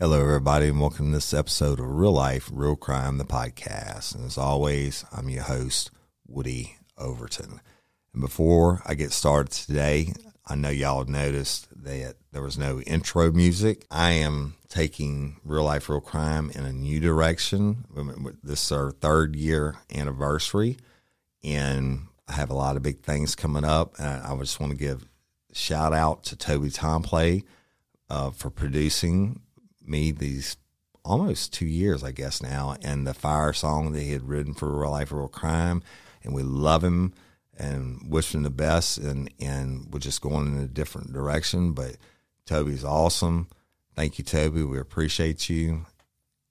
Hello, everybody, and welcome to this episode of Real Life, Real Crime, the podcast. And as always, I'm your host, Woody Overton. And before I get started today, I know y'all noticed that there was no intro music. I am taking Real Life, Real Crime in a new direction. This is our third year anniversary, and I have a lot of big things coming up. And I just want to give shout out to Toby Tomplay uh, for producing me these almost two years, I guess now, and the fire song that he had written for Real Life, Real Crime, and we love him and wish him the best, and and we're just going in a different direction. But Toby's awesome. Thank you, Toby. We appreciate you.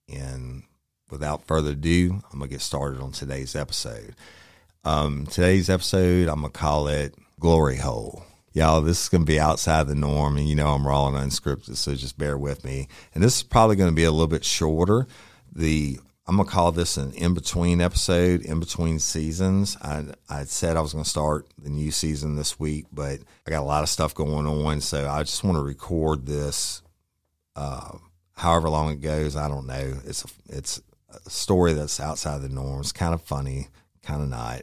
And without further ado, I'm gonna get started on today's episode. Um, today's episode, I'm gonna call it Glory Hole y'all, this is going to be outside the norm. And you know, I'm raw and unscripted, so just bear with me. And this is probably going to be a little bit shorter. The I'm gonna call this an in between episode, in between seasons. I I said I was gonna start the new season this week, but I got a lot of stuff going on, so I just want to record this. Uh, however long it goes, I don't know. It's a, it's a story that's outside the norm. It's kind of funny, kind of not,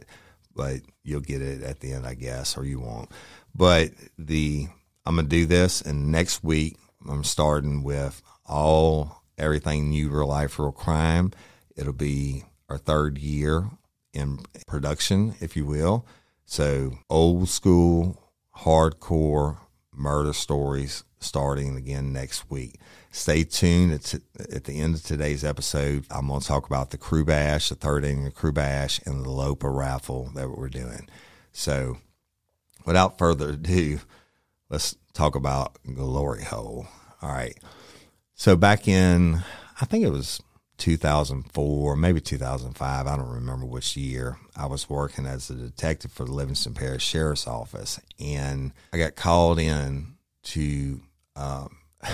but you'll get it at the end, I guess, or you won't. But the I'm gonna do this, and next week I'm starting with all everything new, real life, real crime. It'll be our third year in production, if you will. So old school, hardcore murder stories starting again next week. Stay tuned. It's at the end of today's episode. I'm going to talk about the Crew Bash, the third annual Crew Bash, and the Lopa raffle that we're doing. So without further ado, let's talk about Glory Hole. All right. So back in, I think it was 2004, maybe 2005, I don't remember which year, I was working as a detective for the Livingston Parish Sheriff's Office. And I got called in to um,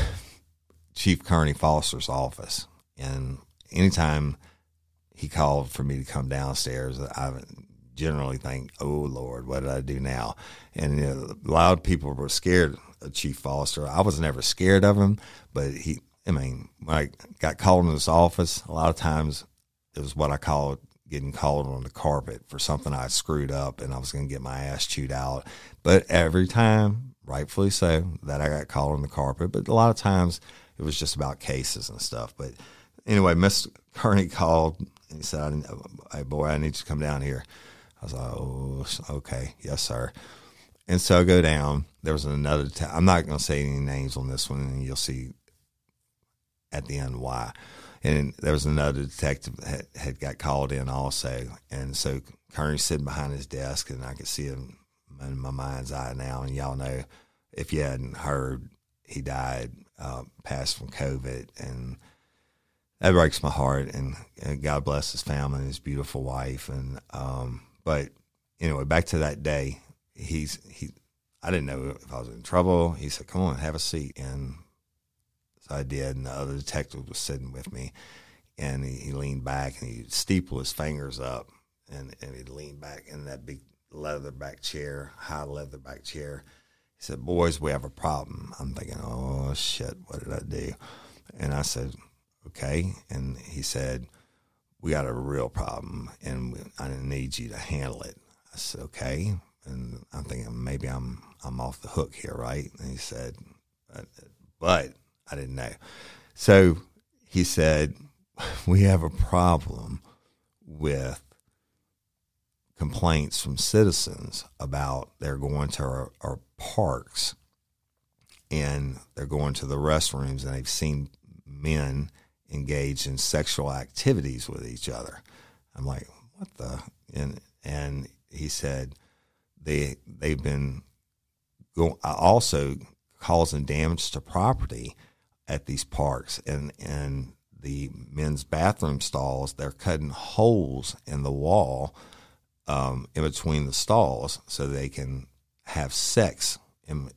Chief Kearney Foster's office. And anytime he called for me to come downstairs, I generally think, "Oh Lord, what did I do now?" And you know, a lot of people were scared of Chief Foster. I was never scared of him, but he. I mean, when I got called in his office, a lot of times it was what I call getting called on the carpet for something I screwed up and I was going to get my ass chewed out. But every time, rightfully so, that I got called on the carpet. But a lot of times it was just about cases and stuff. But anyway, Mr. Kearney called and he said, uh, "Hey, boy, I need you to come down here." I was like, oh, okay, yes, sir. And so I go down. There was another. i I'm not going to say any names on this one, and you'll see at the end why. And there was another detective that had got called in also, and so Kearney's sitting behind his desk, and I could see him in my mind's eye now. And y'all know, if you hadn't heard, he died, uh, passed from COVID, and that breaks my heart. And, and, God bless his family and his beautiful wife. And um, but anyway, back to that day, he's he. I didn't know if I was in trouble. He said, "Come on, have a seat," and so I did. And the other detective was sitting with me, and he, he leaned back and he steepled his fingers up, and and he leaned back in that big leather back chair, high leather back chair. He said, "Boys, we have a problem." I'm thinking, "Oh shit, what did I do?" And I said, "Okay." And he said, "We got a real problem, and I need you to handle it." I said, "Okay." And I'm thinking maybe I'm I'm off the hook here, right? And he said, "But I didn't know." So he said, "We have a problem with complaints from citizens about they're going to our, our parks and they're going to the restrooms and they've seen men engage in sexual activities with each other. I'm like, what the? And and he said they they've been go also causing damage to property at these parks and and the men's bathroom stalls. They're cutting holes in the wall um, in between the stalls so they can have sex in,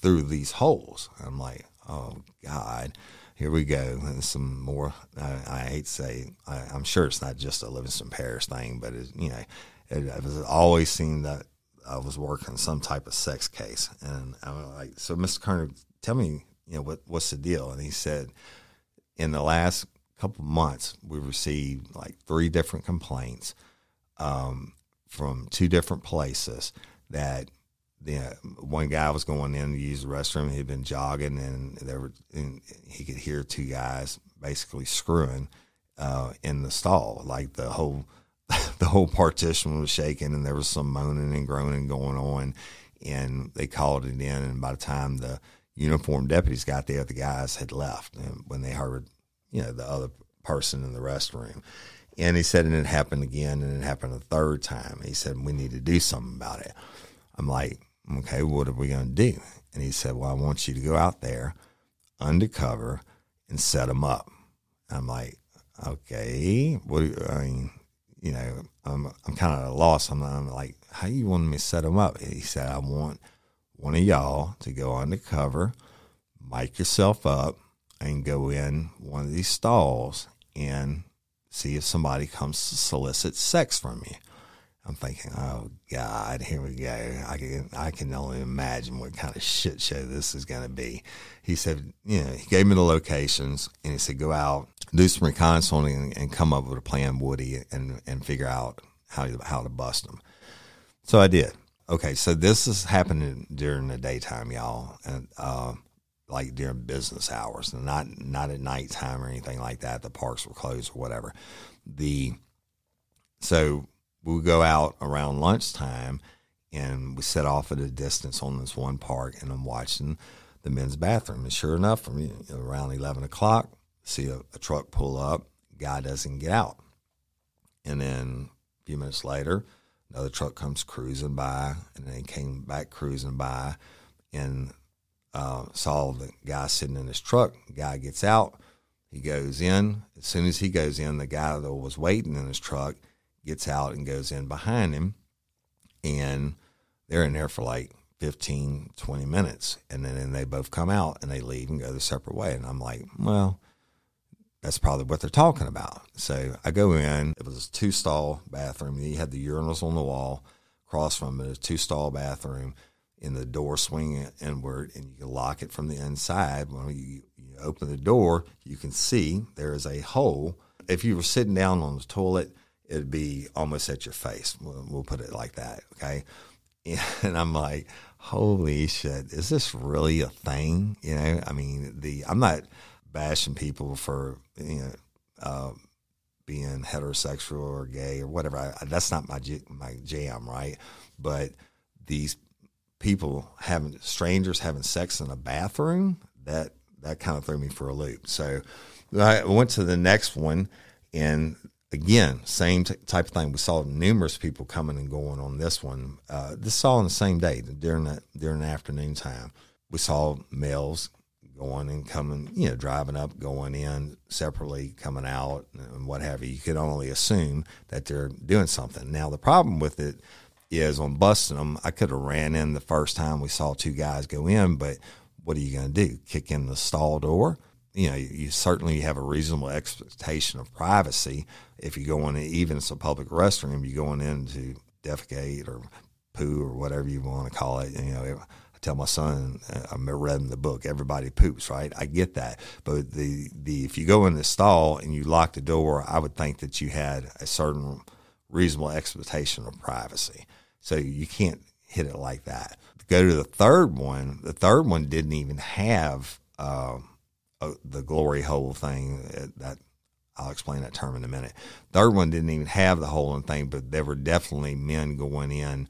through these holes. I'm like, oh God, here we go. And some more. I, I hate to say, I, am sure it's not just a Livingston Parish thing, but it, you know, it, I've always seemed that I was working some type of sex case, and I'm like, so Mr. Kearney, tell me, you know, what what's the deal? And he said, in the last couple months, we received like three different complaints. Um, from two different places that the one guy was going in to use the restroom. He'd been jogging, and there were and he could hear two guys basically screwing uh, in the stall. Like the whole the whole partition was shaking, and there was some moaning and groaning going on. And they called it in, and by the time the uniformed deputies got there, the guys had left. And when they heard, you know, the other person in the restroom. And he said, and it happened again, and it happened a third time. He said, we need to do something about it. I'm like, okay, what are we going to do? And he said, well, I want you to go out there undercover and set them up. I'm like, okay, what? I mean, you know, I'm I'm kind of at a loss. I'm, I'm like, how you want me to set them up? And he said, I want one of y'all to go undercover, mic yourself up, and go in one of these stalls and see if somebody comes to solicit sex from you. I'm thinking, oh God, here we go. I can I can only imagine what kind of shit show this is going to be. He said, you know, he gave me the locations and he said, go out, do some reconnaissance and, and come up with a plan, Woody, and and figure out how how to bust them. So I did. Okay, so this is happening during the daytime, y'all, and uh, like during business hours, not not at nighttime or anything like that. The parks were closed or whatever. The so we would go out around lunchtime and we set off at a distance on this one park and I'm watching the men's bathroom. And sure enough, from around eleven o'clock, see a, a truck pull up, guy doesn't get out. And then a few minutes later, another truck comes cruising by and then came back cruising by and uh, saw the guy sitting in his truck. Guy gets out. He goes in. As soon as he goes in, the guy that was waiting in his truck gets out and goes in behind him. And they're in there for like 15, 20 minutes. And then and they both come out and they leave and go their separate way. And I'm like, well, that's probably what they're talking about. So I go in. It was a two stall bathroom. You had the urinals on the wall. Across from it, a two stall bathroom and the door swing inward and you can lock it from the inside. When you, you open the door, you can see there is a hole. If you were sitting down on the toilet, it'd be almost at your face. We'll, we'll put it like that. Okay. And I'm like, holy shit, is this really a thing? You know, I mean, the, I'm not bashing people for, you know, uh, being heterosexual or gay or whatever. I, that's not my my jam, right? But these people having strangers having sex in a bathroom that that kind of threw me for a loop. So I went to the next one, and again, same t- type of thing. We saw numerous people coming and going on this one. Uh, this all on the same day during the during the afternoon time. We saw males going and coming, you know, driving up, going in separately, coming out, and what have you. You could only assume that they're doing something. Now, the problem with it is on busting them, I could have ran in the first time we saw two guys go in, but what are you going to do? Kick in the stall door? You know, you certainly have a reasonable expectation of privacy. If you go in, even it's a public restroom, you're going in to defecate or poo or whatever you want to call it. You know, I tell my son, uh, I'm reading the book. Everybody poops, right? I get that, but the the if you go in the stall and you lock the door, I would think that you had a certain reasonable expectation of privacy. So you can't hit it like that. Go to the third one. The third one didn't even have uh, uh, the glory hole thing. Uh, that I'll explain that term in a minute. Third one didn't even have the hole in thing, but there were definitely men going in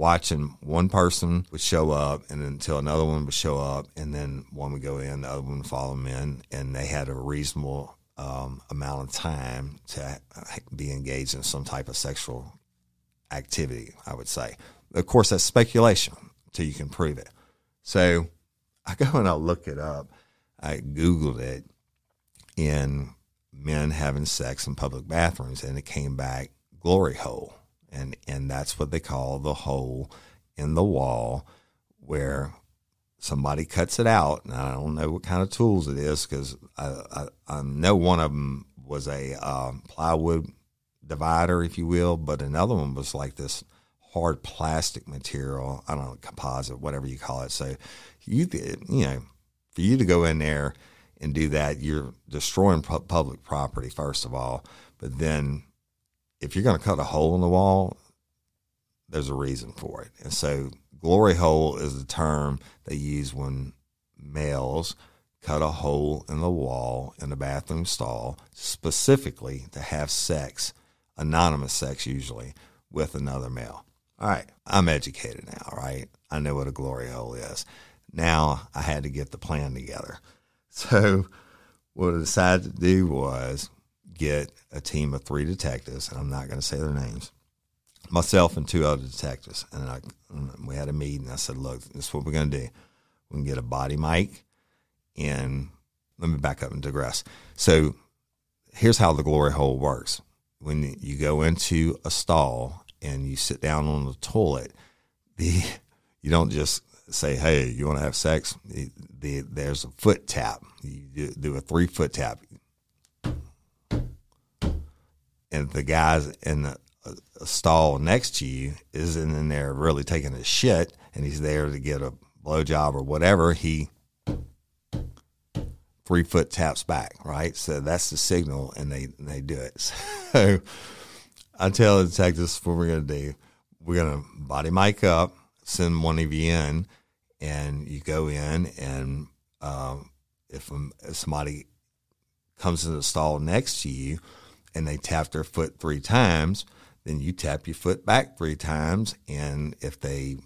watching one person would show up and until another one would show up and then one would go in the other one would follow them in and they had a reasonable um, amount of time to be engaged in some type of sexual activity i would say of course that's speculation until you can prove it so i go and i look it up i googled it in men having sex in public bathrooms and it came back glory hole and and that's what they call the hole in the wall where somebody cuts it out. And I don't know what kind of tools it is because I, I, I, know one of them was a uh, plywood divider, if you will, but another one was like this hard plastic material. I don't know, composite, whatever you call it. So you you know, for you to go in there and do that, you're destroying public property first of all, but then if you're going to cut a hole in the wall, there's a reason for it. And so, glory hole is the term they use when males cut a hole in the wall in the bathroom stall specifically to have sex, anonymous sex usually, with another male. All right, I'm educated now, right? I know what a glory hole is. Now I had to get the plan together. So, what I decided to do was get a team of three detectives, and I'm not going to say their names, myself and two other detectives. And I, we had a meeting. And I said, look, this is what we're going to do. We can get a body mic, and let me back up and digress. So here's how the glory hole works. When you go into a stall and you sit down on the toilet, the you don't just say, "Hey, you want to have sex?" The, the, there's a foot tap. You do, do a three foot tap and the guys in the stall next to you isn't in there really taking a shit and he's there to get a blowjob or whatever, he three foot taps back, right? So that's the signal, and they they do it. So I tell the detectives what we're gonna do. We're gonna body mic up, send one of you in, and you go in, and um, if, if somebody comes in the stall next to you and they tap their foot three times, then you tap your foot back three times. And if they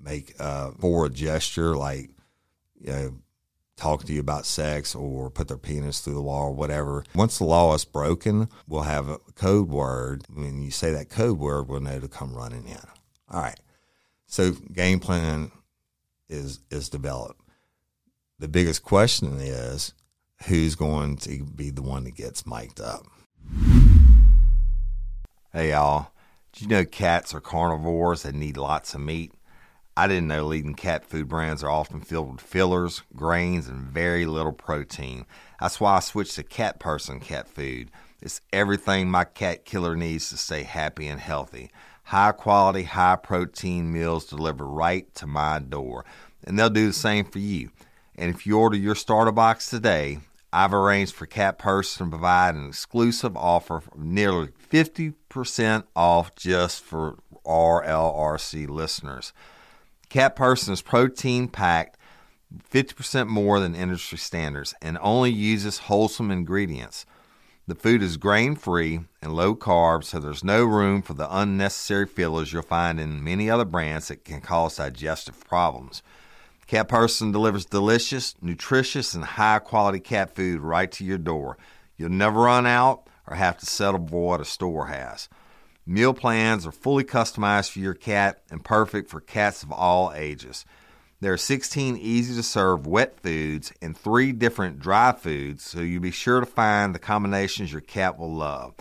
make a forward gesture like, you know, talk to you about sex or put their penis through the wall or whatever. Once the law is broken, we'll have a code word. When you say that code word, we'll know to come running in. All right. So game plan is is developed. The biggest question is who's going to be the one that gets mic'd up. Hey y'all, did you know cats are carnivores and need lots of meat? I didn't know leading cat food brands are often filled with fillers, grains, and very little protein. That's why I switched to Cat Person cat food. It's everything my cat killer needs to stay happy and healthy. High quality, high protein meals delivered right to my door. And they'll do the same for you. And if you order your starter box today, I've arranged for Cat Person to provide an exclusive offer of nearly 50% off just for RLRC listeners. Cat Person is protein packed, 50% more than industry standards, and only uses wholesome ingredients. The food is grain free and low carb, so there's no room for the unnecessary fillers you'll find in many other brands that can cause digestive problems. Cat Person delivers delicious, nutritious, and high quality cat food right to your door. You'll never run out or have to settle for what a store has. Meal plans are fully customized for your cat and perfect for cats of all ages. There are 16 easy to serve wet foods and three different dry foods, so you'll be sure to find the combinations your cat will love.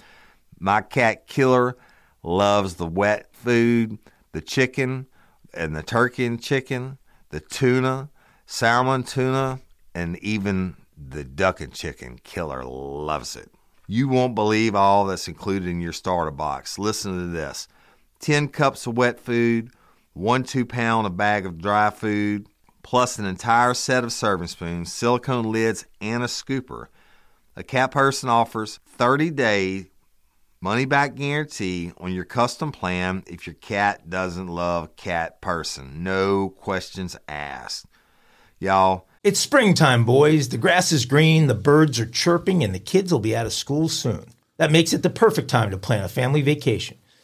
My cat Killer loves the wet food, the chicken, and the turkey and chicken the tuna, salmon tuna, and even the duck and chicken killer loves it. You won't believe all that's included in your starter box. Listen to this 10 cups of wet food, one two pound a bag of dry food, plus an entire set of serving spoons, silicone lids, and a scooper. A cat person offers 30 day money back guarantee on your custom plan if your cat doesn't love cat person. No questions asked. Y'all, it's springtime, boys. The grass is green, the birds are chirping, and the kids will be out of school soon. That makes it the perfect time to plan a family vacation.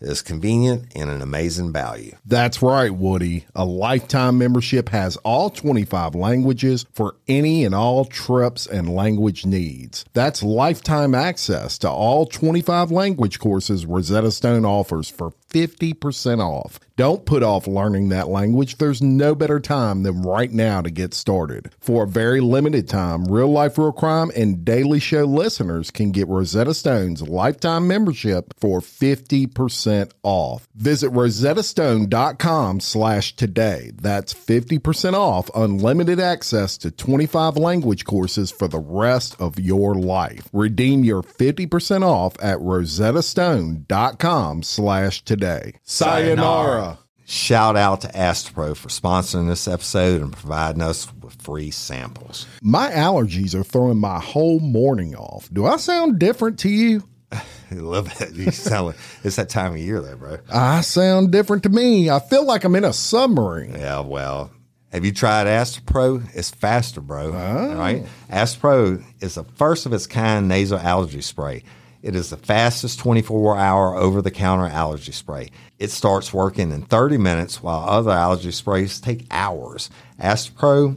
is convenient and an amazing value. That's right, Woody. A lifetime membership has all 25 languages for any and all trips and language needs. That's lifetime access to all 25 language courses Rosetta Stone offers for 50% off. Don't put off learning that language. There's no better time than right now to get started. For a very limited time, Real Life Real Crime and Daily Show listeners can get Rosetta Stone's lifetime membership for 50% off. Visit rosettastone.com slash today. That's 50% off unlimited access to 25 language courses for the rest of your life. Redeem your 50% off at rosettastone.com slash today. Sayonara. Shout out to Astepro for sponsoring this episode and providing us with free samples. My allergies are throwing my whole morning off. Do I sound different to you? I love it. You sound like it's that time of year, there, bro. I sound different to me. I feel like I'm in a submarine. Yeah, well, have you tried Astepro? It's faster, bro. Oh. Right? Astepro is the first of its kind nasal allergy spray. It is the fastest 24 hour over the counter allergy spray. It starts working in 30 minutes while other allergy sprays take hours. Astepro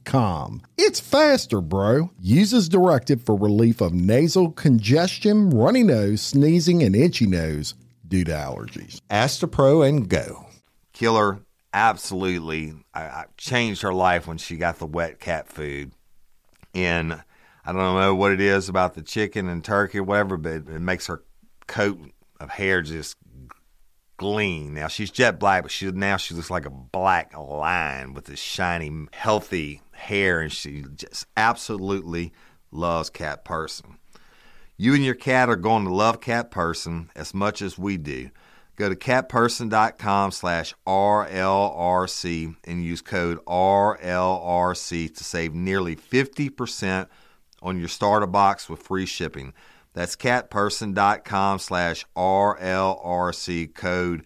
It's faster, bro. Uses as directed for relief of nasal congestion, runny nose, sneezing, and itchy nose due to allergies. Astepro and go. Killer absolutely I, I changed her life when she got the wet cat food. And I don't know what it is about the chicken and turkey or whatever, but it, it makes her coat of hair just gleam. Now she's jet black, but she now she looks like a black lion with this shiny, healthy hair, and she just absolutely loves Cat Person. You and your cat are going to love Cat Person as much as we do. Go to catperson.com slash RLRC and use code RLRC to save nearly 50% on your starter box with free shipping. That's catperson.com slash RLRC code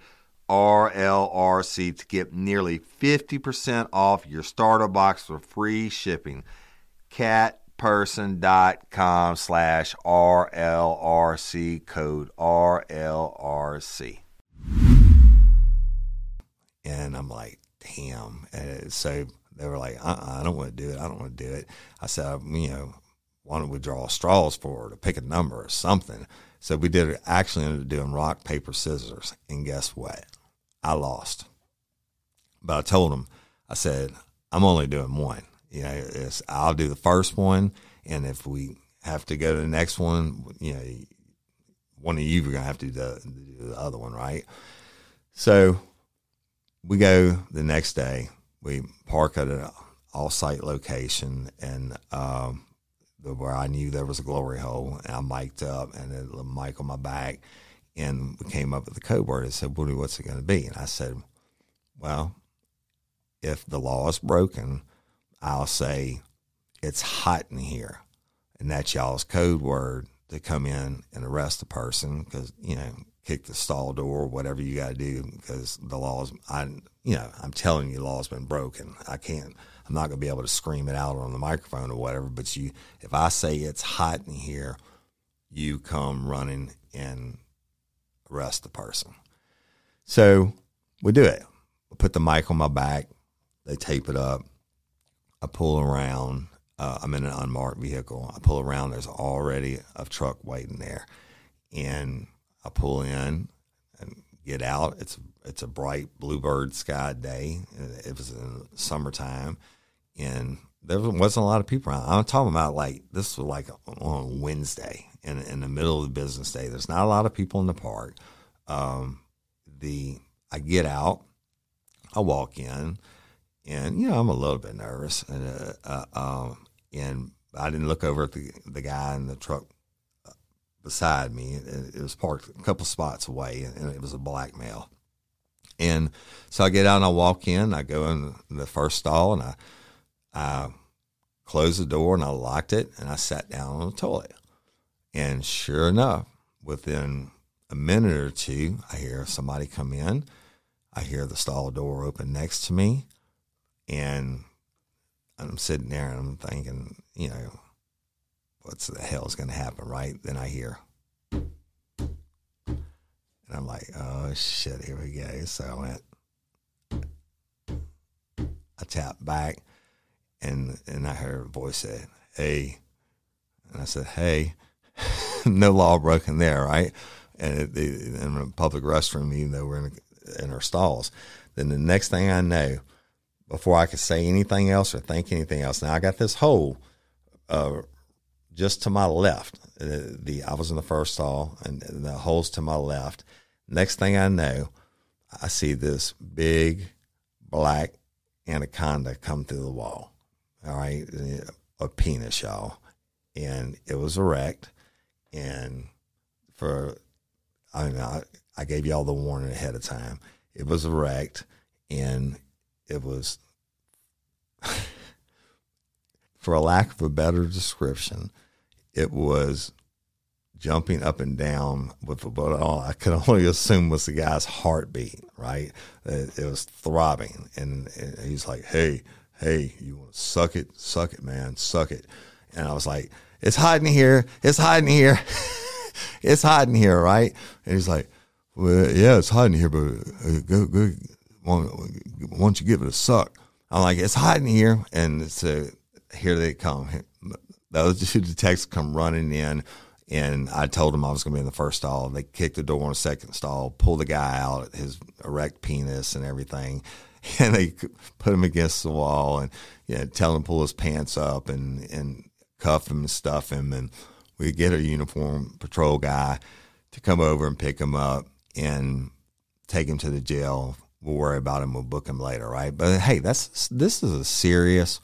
RLRC to get nearly 50% off your starter box for free shipping. Catperson.com slash RLRC code RLRC. And I'm like, damn. And so they were like, uh-uh, I don't want to do it. I don't want to do it. I said, you know, why don't we draw straws for to pick a number or something? So we did actually ended up doing rock, paper, scissors. And guess what? I lost. But I told him, I said, I'm only doing one. You know, it's, I'll do the first one. And if we have to go to the next one, you know, one of you are going to have to do the, do the other one, right? So we go the next day. We park at an off-site location, and um, where I knew there was a glory hole, and I mic'd up and a mic on my back, and we came up with the code word and said, Woody, what's it going to be? And I said, Well, if the law is broken, I'll say it's hot in here. And that's y'all's code word to come in and arrest the person because, you know, kick the stall door, whatever you got to do because the laws, I, you know, I'm telling you, law's been broken. I can't, I'm not going to be able to scream it out on the microphone or whatever. But you, if I say it's hot in here, you come running and arrest the person. So we do it. We put the mic on my back. They tape it up. I pull around. Uh, I'm in an unmarked vehicle. I pull around. There's already a truck waiting there, and I pull in and get out. It's it's a bright bluebird sky day. It was in summertime, and there wasn't a lot of people around. I'm talking about like this was like on Wednesday in in the middle of the business day. There's not a lot of people in the park. Um, the I get out, I walk in, and you know I'm a little bit nervous, and uh, uh, um, and I didn't look over at the the guy in the truck uh, beside me. It, it was parked a couple spots away, and it was a black male. And so I get out and I walk in. I go in the first stall, and I I closed the door and I locked it and I sat down on the toilet. And sure enough, within a minute or two, I hear somebody come in. I hear the stall door open next to me. And I'm sitting there and I'm thinking, you know, what's the hell is going to happen, right? Then I hear, and I'm like, oh shit, here we go. So I went, I tapped back and and I heard a voice say, "Hey," and I said, "Hey." no law broken there, right? And it, it, in a public restroom, even though we're in, in our stalls. Then the next thing I know, before I could say anything else or think anything else, now I got this hole uh, just to my left. Uh, the I was in the first stall, and the hole's to my left. Next thing I know, I see this big black anaconda come through the wall all right, a penis, y'all. And it was erect. And for, I mean, I, I gave y'all the warning ahead of time. It was erect and it was, for a lack of a better description, it was jumping up and down with what I could only assume was the guy's heartbeat, right? It, was throbbing. And he's like, hey, hey, you want to suck it? Suck it, man. Suck it. And I was like, it's hiding here. It's hiding here. it's hiding here, right? And he's like, well, yeah, it's hiding here, but uh, go, go, why don't you give it a suck? I'm like, it's hiding here. And so here they come. Those two detectives come running in. And I told them I was going to be in the first stall. They kicked the door in the second stall, pull the guy out, his erect penis and everything. and they put him against the wall and you know, tell him to pull his pants up and, and cuff him and stuff him. And we get a uniform patrol guy to come over and pick him up and take him to the jail. We'll worry about him. We'll book him later, right? But hey, that's this is a serious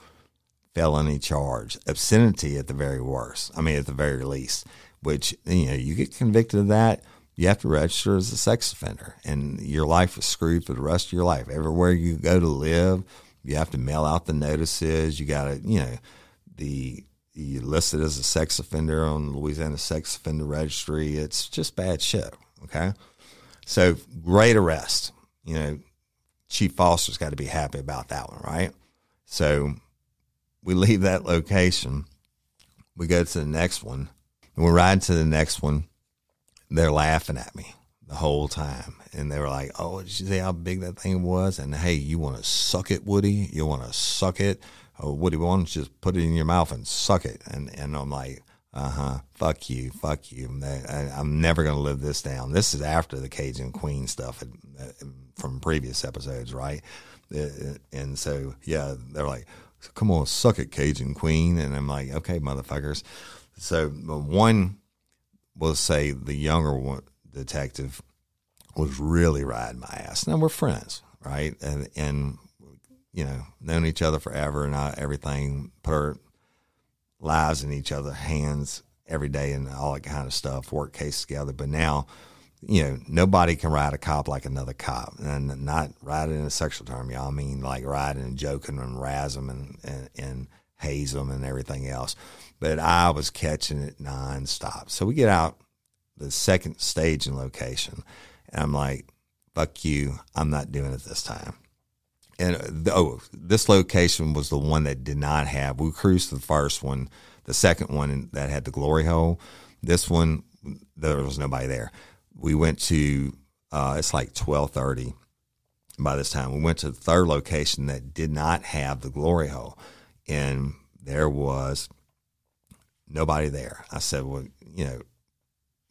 felony charge, obscenity at the very worst. I mean, at the very least, which, you know, you get convicted of that, you have to register as a sex offender and your life is screwed for the rest of your life. Everywhere you go to live, you have to mail out the notices. You got to, you know, the you listed as a sex offender on the Louisiana Sex Offender Registry. It's just bad shit. Okay, so great arrest. You know, Chief Foster's got to be happy about that one, right? So we leave that location. We go to the next one. And we're riding to the next one. They're laughing at me the whole time. And they were like, Oh, did you see how big that thing was? And hey, you want to suck it, Woody? You want to suck it? Oh, Woody, why don't you just put it in your mouth and suck it? And, and I'm like, uh huh, fuck you, fuck you. I, am never going to live this down. This is after the Cajun Queen stuff uh, from previous episodes, right? Uh, uh, and so, yeah, they're like, come on, suck it, Cajun Queen. And I'm like, okay, motherfuckers. So one will say the younger one, detective was really riding my ass. Now we're friends, right? And, and you know, known each other forever and everything, put our lives in each other's hands every day and all that kind of stuff, work cases together. But now, you know, nobody can ride a cop like another cop, and not riding in a sexual term, y'all. I mean, like riding and joking and razz them and, and, and haze them and everything else. But I was catching it nonstop. So we get out the second stage and location, and I'm like, fuck you, I'm not doing it this time. And oh, this location was the one that did not have. We cruised the first one, the second one that had the glory hole. This one, there was nobody there we went to uh, it's like twelve thirty by this time. We went to the third location that did not have the glory hole, and there was nobody there. I said, "Well, you know,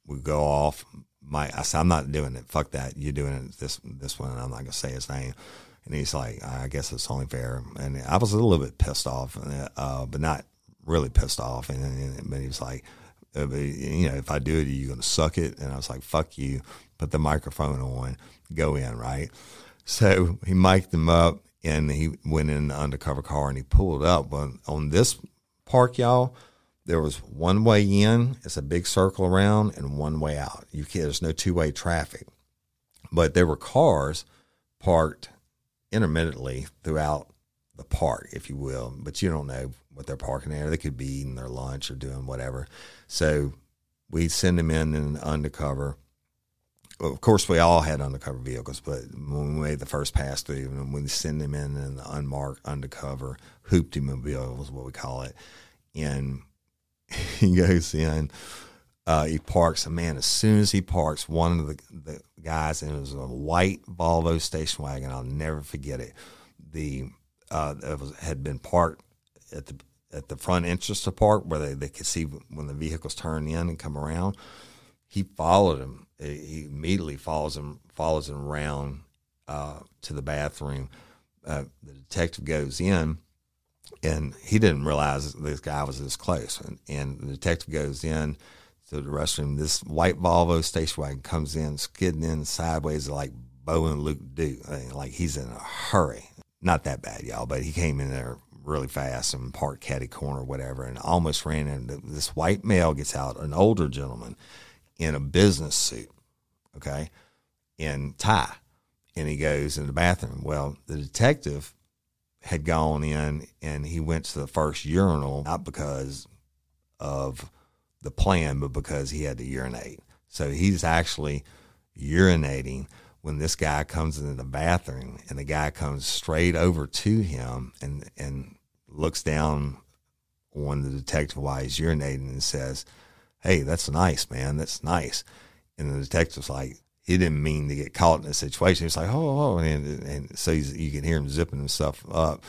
we go off." My, I said, "I'm not doing it. Fuck that. You're doing it this this one. I'm not gonna say his name." And he's like, "I guess it's only fair." And I was a little bit pissed off, uh, but not really pissed off. And, and but he was like, uh, you know, if I do it, are you going to suck it? And I was like, fuck you. Put the microphone on, go in, right? So he mic'd them up and he went in the undercover car and he pulled up. But on this park, y'all, there was one way in, it's a big circle around, and one way out. You can't, there's no two way traffic. But there were cars parked intermittently throughout the park, if you will, but you don't know what they're parking there. They could be eating their lunch or doing whatever. So we send them in in undercover. Well, of course, we all had undercover vehicles, but when we made the first pass through, and we send them in in the unmarked undercover hoopty mobile is what we call it, and he goes in. Uh, he parks, and man, as soon as he parks, one of the, the guys, and it was a white Volvo station wagon. I'll never forget it. The uh, it was, had been parked at the at the front entrance to park where they, they could see when the vehicles turn in and come around. He followed him. He immediately follows him follows him around uh, to the bathroom. Uh, the detective goes in, and he didn't realize this guy was this close. And, and the detective goes in to the restroom. This white Volvo station wagon comes in, skidding in sideways like Bo and Luke do, like he's in a hurry not that bad, y'all, but he came in there really fast and parked catty corner, whatever, and almost ran into this white male gets out, an older gentleman in a business suit, okay, in tie, and he goes in the bathroom. Well, the detective had gone in and he went to the first urinal, not because of the plan, but because he had to urinate. So he's actually urinating when this guy comes into the bathroom and the guy comes straight over to him and and looks down on the detective while he's urinating and says, Hey, that's nice, man. That's nice. And the detective's like, he didn't mean to get caught in a situation. He's like, oh, oh. And, and so you can hear him zipping himself up.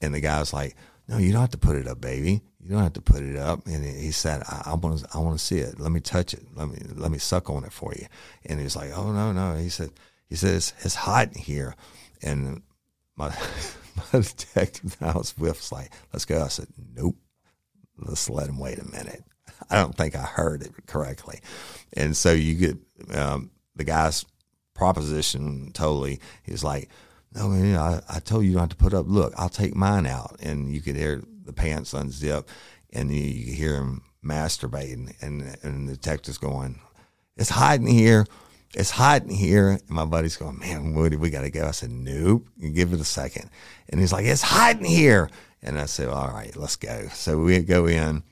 And the guy's like, no, you don't have to put it up, baby. You don't have to put it up. And he said, I want to, I want to see it. Let me touch it. Let me, let me suck on it for you. And he's like, oh, no, no. He said, he says, it's hot in here. And my, my detective I was with like, let's go. I said, nope. Let's let him wait a minute. I don't think I heard it correctly. And so you get um, the guy's proposition totally. He's like, no, man, I, I told you not to put up. Look, I'll take mine out. And you could hear the pants unzip, and you, you hear him masturbating, and and the detective's going, "It's hiding here." It's hiding here. And my buddy's going, man, Woody, we got to go. I said, nope, you give it a second. And he's like, it's hiding here. And I said, all right, let's go. So we go in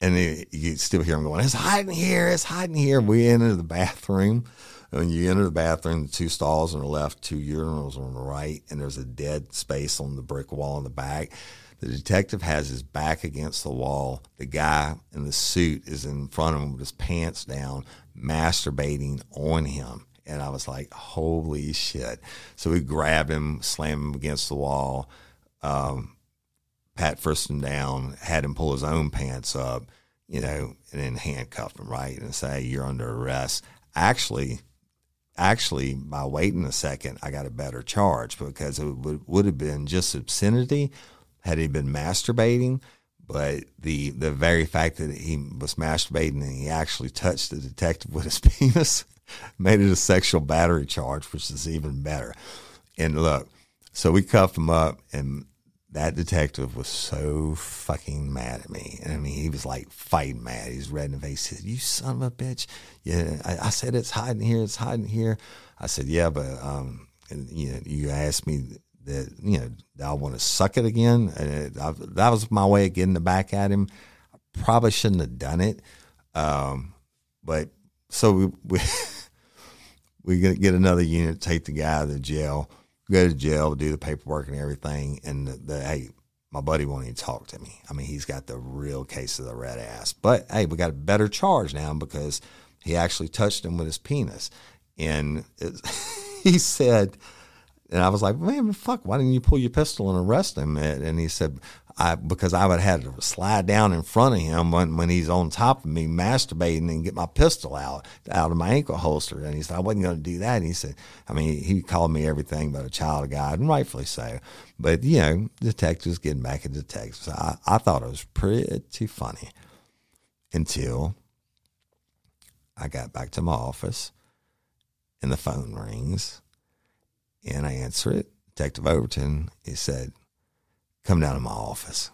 and it, you still hear him going, it's hiding here. It's hiding here. We enter the bathroom. And you enter the bathroom, the two stalls on the left, two urinals on the right, and there's a dead space on the brick wall in the back. The detective has his back against the wall. The guy in the suit is in front of him with his pants down, masturbating on him. And I was like, holy shit. So we grab him, slam him against the wall, um, pat him down, had him pull his own pants up, you know, and then handcuffed him, right? And say, you're under arrest. Actually, actually, by waiting a second, I got a better charge because it would, would have been just obscenity had he been masturbating. But the the very fact that he was masturbating and he actually touched the detective with his penis made it a sexual battery charge, which is even better. And look, so we cuffed him up, and that detective was so fucking mad at me. And I mean, he was like fighting mad. He's red in the face. He said, "You son of a bitch! Yeah, I, I said it's hiding here. It's hiding here." I said, "Yeah, but um, and, you know, you asked me that you know I want to suck it again. I, that was my way of getting the back at him. I probably shouldn't have done it, um, but so we we, we get another unit, take the guy to jail, go to jail, do the paperwork and everything, and the, the hey. My buddy won't even talk to me. I mean, he's got the real case of the red ass. But hey, we got a better charge now because he actually touched him with his penis. And it, he said, and I was like, man, fuck, why didn't you pull your pistol and arrest him? And he said, I, because I would have had to slide down in front of him when, when he's on top of me masturbating and get my pistol out out of my ankle holster. And he said, I wasn't going to do that. And he said, I mean, he called me everything but a child of God, and rightfully so. But, you know, detectives getting back into detectives. I, I thought it was pretty funny until I got back to my office and the phone rings and I answer it. Detective Overton, he said, come down to my office.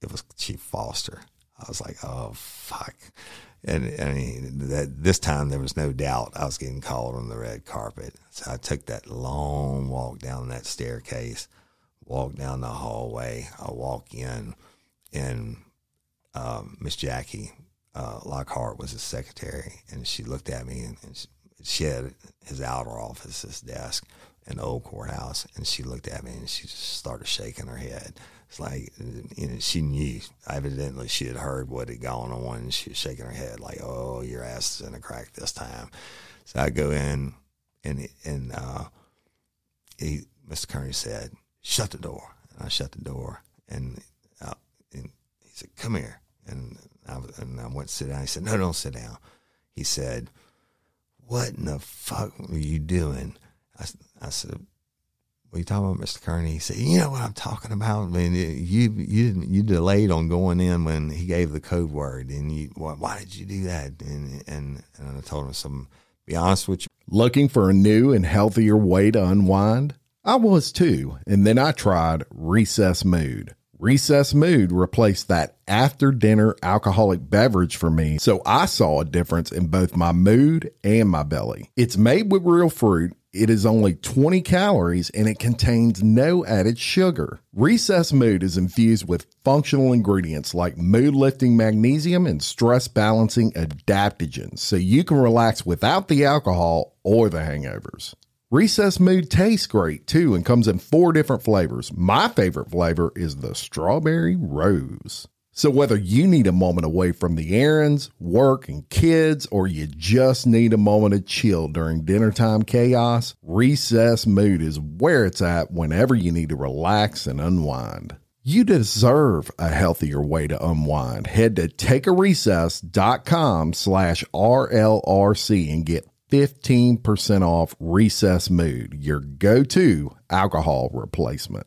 It was Chief Foster. I was like, oh, fuck. And I mean, that, this time there was no doubt I was getting called on the red carpet. So I took that long walk down that staircase, walked down the hallway. I walk in, and um, Miss Jackie uh, Lockhart was his secretary, and she looked at me, and, and she, she had his outer office, his desk, the old courthouse, and she looked at me and she just started shaking her head. It's like you know she knew evidently she had heard what had gone on, and she was shaking her head like, "Oh, your ass is in a crack this time." So I go in, and and uh, he, Mr. Kearney said, "Shut the door," and I shut the door, and, uh, and he said, "Come here," and I, and I went to sit down. He said, "No, don't sit down." He said, "What in the fuck were you doing?" I, I said, "What you talking about, Mr. Kearney?" He said, "You know what I'm talking about. I mean, you you you delayed on going in when he gave the code word, and you why, why did you do that?" And and and I told him some. Be honest with you. Looking for a new and healthier way to unwind? I was too, and then I tried Recess Mood. Recess Mood replaced that after dinner alcoholic beverage for me, so I saw a difference in both my mood and my belly. It's made with real fruit it is only 20 calories and it contains no added sugar. Recess Mood is infused with functional ingredients like mood lifting magnesium and stress balancing adaptogens so you can relax without the alcohol or the hangovers. Recess Mood tastes great too and comes in four different flavors. My favorite flavor is the strawberry rose. So, whether you need a moment away from the errands, work, and kids, or you just need a moment of chill during dinner time chaos, Recess Mood is where it's at whenever you need to relax and unwind. You deserve a healthier way to unwind. Head to takearecess.com slash RLRC and get 15% off Recess Mood, your go to alcohol replacement.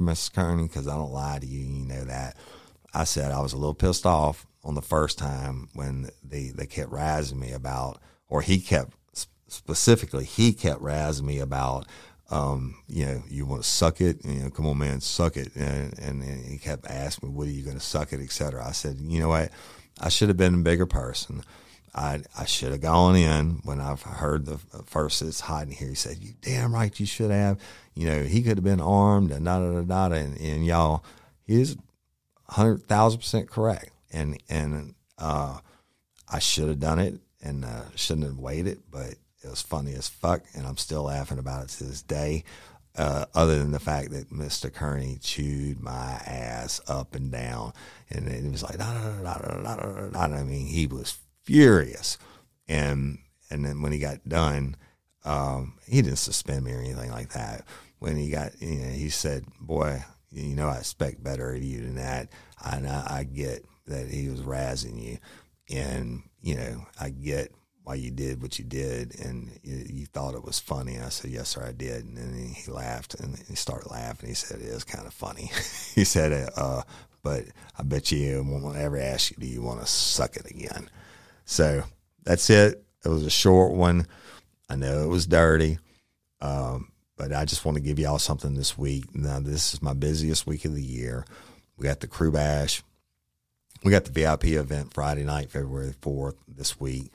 Miss Kearney, because I don't lie to you, you know that. I said I was a little pissed off on the first time when they, they kept razzing me about, or he kept, specifically, he kept razzing me about, um, you know, you want to suck it, you know, come on, man, suck it. And, and, and he kept asking me, what are you going to suck it, et cetera. I said, you know what? I should have been a bigger person. I I should have gone in when I've heard the first it's hiding here. He said, "You damn right, you should have." You know, he could have been armed and da da da da. And, and y'all, he's hundred thousand percent correct. And and uh, I should have done it and uh, shouldn't have waited, but it was funny as fuck, and I'm still laughing about it to this day. Uh, other than the fact that Mr. Kearney chewed my ass up and down, and it was like, da, da, da, da, da, da, da. I mean, he was furious. And and then when he got done, um, he didn't suspend me or anything like that. When he got, you know, he said, "Boy, you know, I expect better of you than that." And I, I get that he was razzing you, and you know, I get why you did what you did, and you, you thought it was funny. I said, "Yes, sir, I did." And then he laughed, and he started laughing. He said, "It is kind of funny." he said, uh, "But I bet you won't ever ask you, do you want to suck it again?" So that's it. It was a short one. I know it was dirty, um, but I just want to give y'all something this week. Now, this is my busiest week of the year. We got the Crew Bash. We got the VIP event Friday night, February 4th, this week.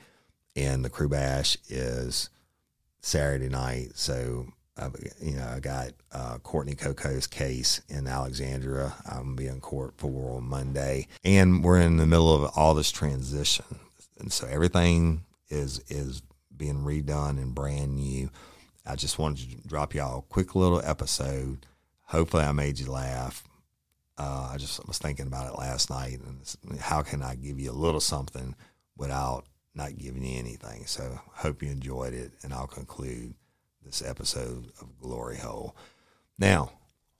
And the Crew Bash is Saturday night. So, you know, I got uh, Courtney Coco's case in Alexandria. I'm going to be in court for on Monday. And we're in the middle of all this transition and so everything is is being redone and brand new. I just wanted to drop y'all a quick little episode. Hopefully, I made you laugh. Uh, I just was thinking about it last night, and how can I give you a little something without not giving you anything? So, hope you enjoyed it, and I'll conclude this episode of Glory Hole. Now,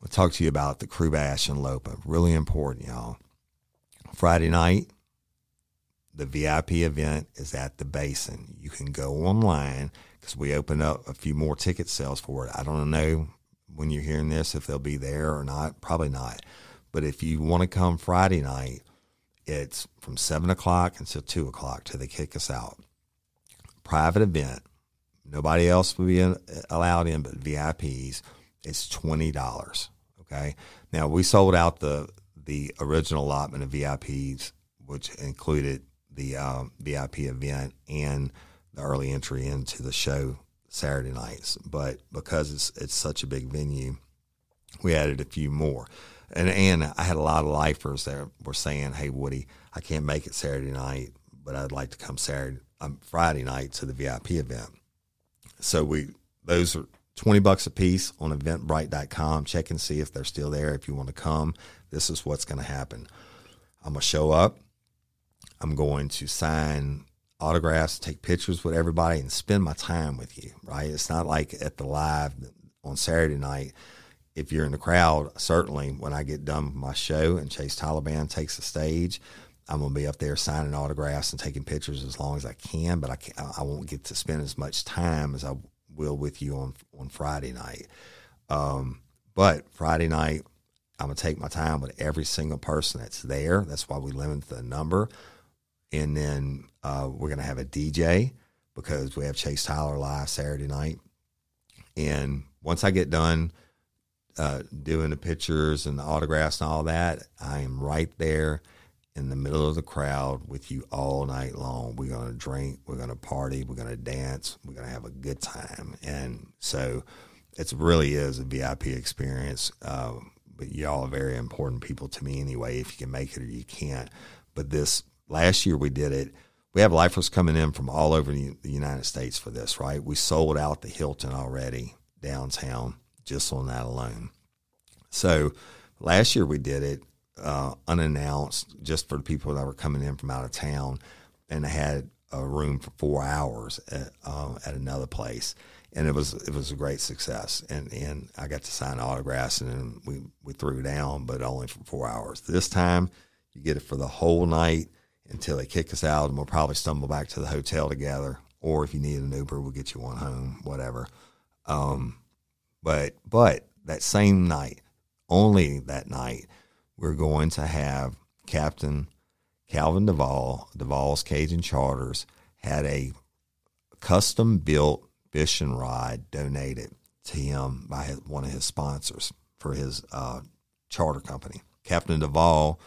I'll talk to you about the Crew Bash and Lopa. Really important, y'all. Friday night, the VIP event is at the Basin. You can go online because we opened up a few more ticket sales for it. I don't know when you're hearing this if they'll be there or not. Probably not. But if you want to come Friday night, it's from 7 o'clock until 2 o'clock till they kick us out. Private event. Nobody else will be in, allowed in but VIPs. It's $20. Okay. Now, we sold out the, the original allotment of VIPs, which included the um, VIP event and the early entry into the show Saturday nights. But because it's it's such a big venue, we added a few more. And and I had a lot of lifers that were saying, "Hey, Woody, I can't make it Saturday night, but I'd like to come Saturday, um, Friday night to the VIP event." So we those are twenty bucks a piece on Eventbrite.com. Check and see if they're still there. If you want to come, this is what's going to happen. I'm gonna show up. I'm going to sign autographs, take pictures with everybody, and spend my time with you, right? It's not like at the live on Saturday night. If you're in the crowd, certainly when I get done with my show and Chase Taliban takes the stage, I'm going to be up there signing autographs and taking pictures as long as I can, but I, I won't get to spend as much time as I will with you on, on Friday night. Um, but Friday night, I'm going to take my time with every single person that's there. That's why we limit the number and then uh, we're going to have a DJ because we have Chase Tyler live Saturday night. And once I get done uh, doing the pictures and the autographs and all that, I am right there in the middle of the crowd with you all night long. We're going to drink, we're going to party, we're going to dance, we're going to have a good time. And so it really is a VIP experience. Uh, but y'all are very important people to me anyway, if you can make it or you can't. But this last year we did it. We have lifers coming in from all over the United States for this, right? We sold out the Hilton already downtown just on that alone. So last year we did it uh, unannounced just for the people that were coming in from out of town, and had a room for four hours at, uh, at another place, and it was it was a great success. And and I got to sign autographs, and then we we threw down, but only for four hours. This time, you get it for the whole night until they kick us out, and we'll probably stumble back to the hotel together. Or if you need an Uber, we'll get you one home, whatever. Um, but but that same night, only that night we're going to have Captain Calvin Duvall, Duvall's Cajun Charters, had a custom built fishing rod donated to him by his, one of his sponsors for his uh, charter company. Captain Duvall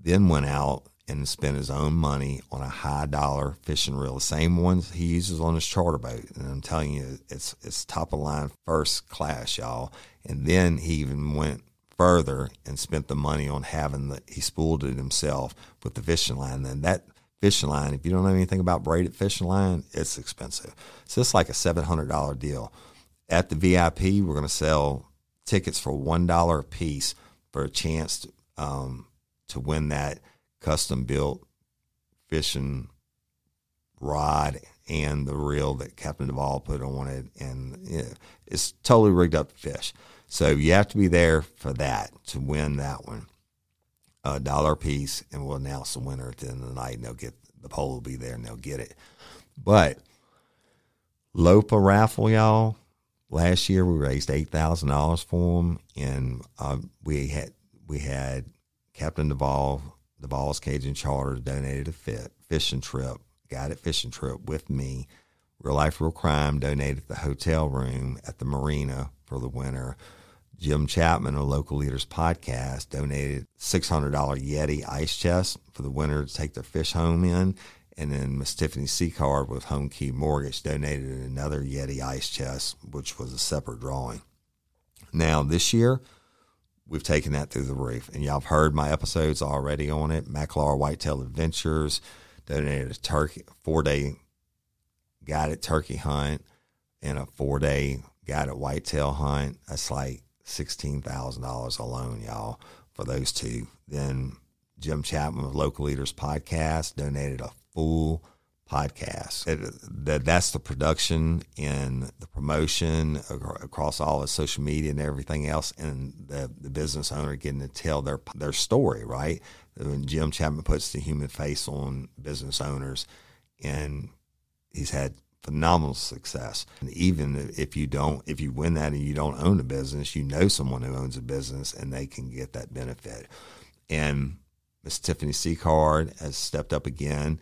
then went out and spent his own money on a high dollar fishing reel, the same ones he uses on his charter boat. And I'm telling you, it's it's top of line, first class, y'all. And then he even went further and spent the money on having the he spooled it himself with the fishing line. Then that fishing line, if you don't know anything about braided fishing line, it's expensive. So it's like a seven hundred dollar deal. At the VIP, we're going to sell tickets for one dollar a piece for a chance to, um, to win that custom built fishing rod and the reel that Captain Duvall put on it, and it's totally rigged up to fish. So you have to be there for that to win that one. A dollar piece, and we'll announce the winner at the end of the night, and they'll get the poll will be there, and they'll get it. But Lopa raffle, y'all. Last year we raised eight thousand dollars for them, and um, we had we had Captain Duvall, Duvall's Cajun Charter donated a fit, fishing trip, guided fishing trip with me. Real Life Real Crime donated the hotel room at the marina for the winter. Jim Chapman of Local Leaders Podcast donated $600 Yeti ice chest for the winner to take their fish home in. And then Miss Tiffany Seacard with Home Key Mortgage donated another Yeti ice chest, which was a separate drawing. Now, this year, we've taken that through the roof. And y'all have heard my episodes already on it. McLaurin Whitetail Adventures donated a turkey, four day guided turkey hunt and a four day guided whitetail hunt. That's like $16,000 alone, y'all, for those two. Then Jim Chapman of Local Leaders Podcast donated a full podcast. It, that, that's the production and the promotion across all the social media and everything else, and the, the business owner getting to tell their their story, right? When Jim Chapman puts the human face on business owners, and he's had phenomenal success. And even if you don't, if you win that and you don't own a business, you know someone who owns a business and they can get that benefit. And Miss Tiffany Seacard has stepped up again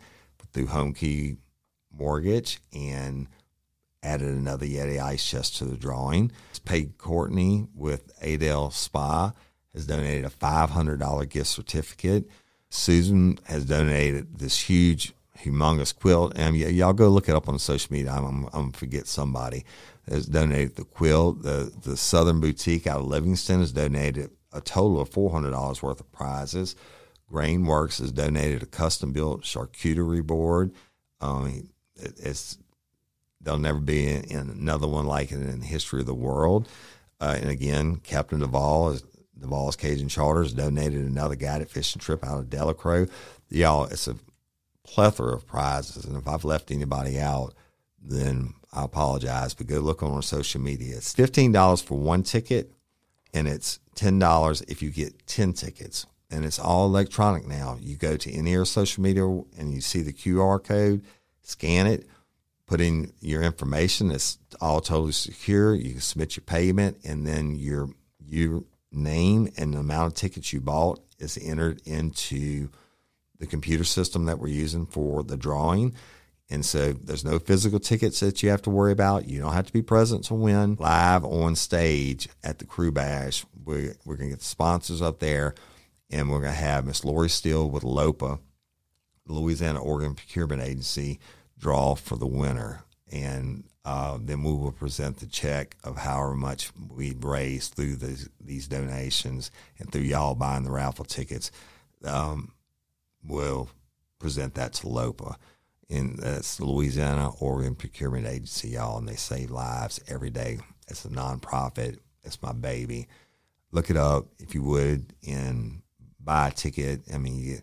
through Home Key Mortgage and added another Yeti ice chest to the drawing. It's paid Courtney with Adele Spa has donated a $500 gift certificate. Susan has donated this huge humongous quilt. And y'all go look it up on social media. I'm, I'm, I'm forget somebody has donated the quilt. The, the Southern Boutique out of Livingston has donated a total of $400 worth of prizes. Grainworks has donated a custom built charcuterie board. Um, it, it's there'll never be in, in another one like it in the history of the world. Uh, and again, Captain Duvall is Duvall's Cajun Charters donated another guided fishing trip out of Delacroix. Y'all, it's a plethora of prizes. And if I've left anybody out, then I apologize. But go look on our social media. It's fifteen dollars for one ticket, and it's ten dollars if you get ten tickets. And it's all electronic now. You go to any of our social media and you see the QR code, scan it, put in your information. It's all totally secure. You can submit your payment, and then your your name and the amount of tickets you bought is entered into the computer system that we're using for the drawing. And so there's no physical tickets that you have to worry about. You don't have to be present to win live on stage at the Crew Bash. We're, we're going to get sponsors up there and we're going to have Miss Lori Steele with LOPA, Louisiana Organ Procurement Agency, draw for the winner. And uh, then we will present the check of however much we've raised through these, these donations and through y'all buying the raffle tickets. Um, we'll present that to LOPA. And that's the Louisiana Organ Procurement Agency, y'all, and they save lives every day. It's a nonprofit. It's my baby. Look it up if you would and buy a ticket. I mean,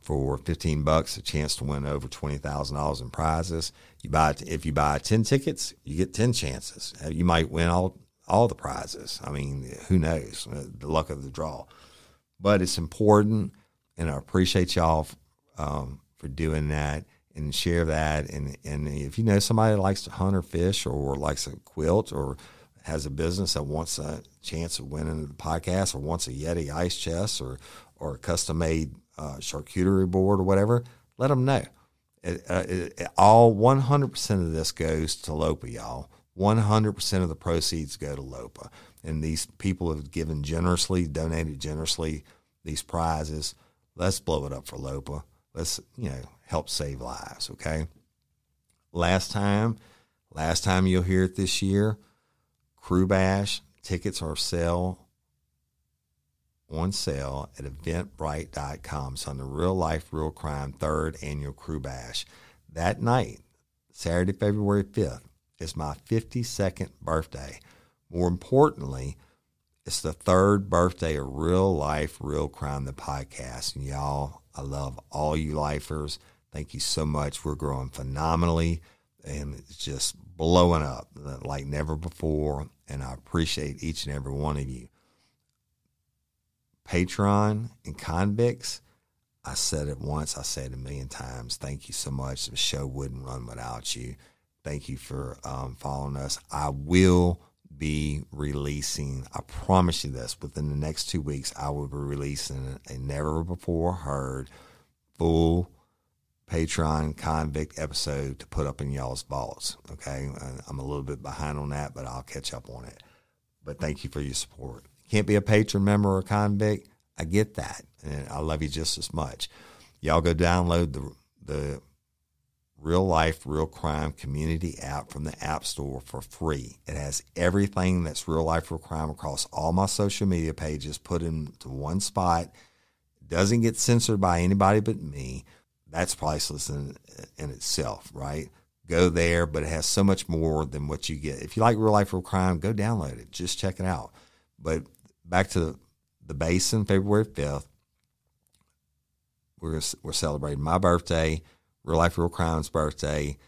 for 15 bucks a chance to win over $20,000 in prizes. You buy if you buy 10 tickets, you get 10 chances. Uh, you might win all all the prizes. I mean, who knows? Uh, the luck of the draw. But it's important and I appreciate y'all um, for doing that and share that. And, and if you know somebody that likes to hunt or fish or likes a quilt or has a business that wants a chance of winning the podcast or wants a Yeti ice chest or, or a custom made uh, charcuterie board or whatever, let them know. It, uh, it, all 100% of this goes to LOPA, y'all. 100% of the proceeds go to LOPA. And these people have given generously, donated generously these prizes. Let's blow it up for LOPA. Let's, you know, help save lives, okay? Last time, last time you'll hear it this year, Crew Bash tickets are sale on sale at eventbrite.com. It's on the Real Life, Real Crime third annual Crew Bash. That night, Saturday, February 5th, is my 52nd birthday. More importantly, it's the third birthday of Real Life, Real Crime, the podcast. And y'all, I love all you lifers. Thank you so much. We're growing phenomenally and it's just blowing up like never before. And I appreciate each and every one of you. Patreon and convicts, I said it once, I said it a million times. Thank you so much. The show wouldn't run without you. Thank you for um, following us. I will be releasing, I promise you this, within the next two weeks, I will be releasing a never before heard full Patreon convict episode to put up in y'all's vaults. Okay. I'm a little bit behind on that, but I'll catch up on it. But thank you for your support can't be a patron member or convict, I get that. And I love you just as much. Y'all go download the the real life, real crime community app from the App Store for free. It has everything that's real life, real crime across all my social media pages put into one spot. Doesn't get censored by anybody but me. That's priceless in, in itself, right? Go there, but it has so much more than what you get. If you like real life, real crime, go download it. Just check it out. But back to the, the basin, February 5th. We're, we're celebrating my birthday, Real Life Real Crime's birthday.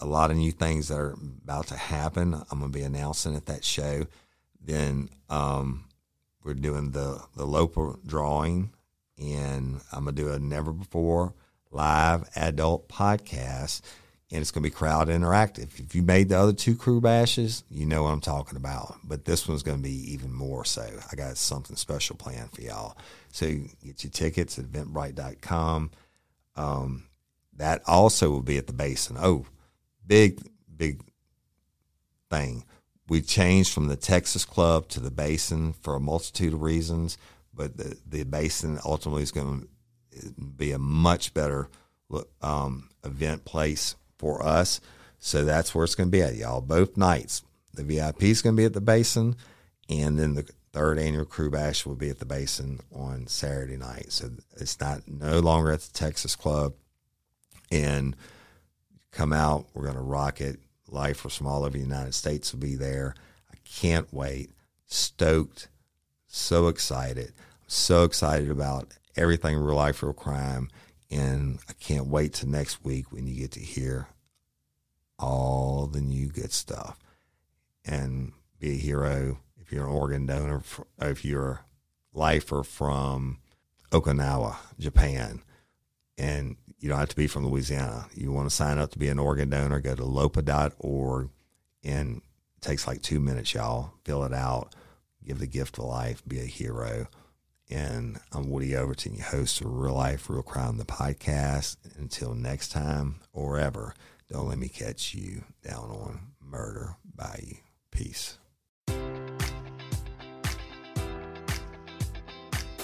A lot of new things that are about to happen. I'm going to be announcing at that show. Then um, we're doing the, the Lopa drawing, and I'm going to do a never before live adult podcast and it's going to be crowd interactive. If you made the other two crew bashes, you know what I'm talking about. But this one's going to be even more so. I got something special planned for y'all. So get your tickets at eventbrite.com. Um, that also will be at the basin. Oh, big, big thing. We changed from the Texas Club to the Basin for a multitude of reasons, but the, the Basin ultimately is going to be a much better um, event place for us. So that's where it's going to be at, y'all. Both nights. The VIP is going to be at the Basin, and then the third annual Crew Bash will be at the Basin on Saturday night. So it's not no longer at the Texas Club. And come out. We're going to rock it. Life from all over the United States will be there. I can't wait. Stoked. So excited. so excited about everything real life, real crime. And I can't wait to next week when you get to hear all the new good stuff and be a hero if you're an organ donor, if you're a lifer from Okinawa, Japan, and you don't have to be from Louisiana. You want to sign up to be an organ donor, go to lopa.org and it takes like two minutes, y'all. Fill it out, give the gift of life, be a hero. And I'm Woody Overton, your host of Real Life, Real Crime, the podcast. Until next time or ever, don't let me catch you down on Murder by. you. Peace.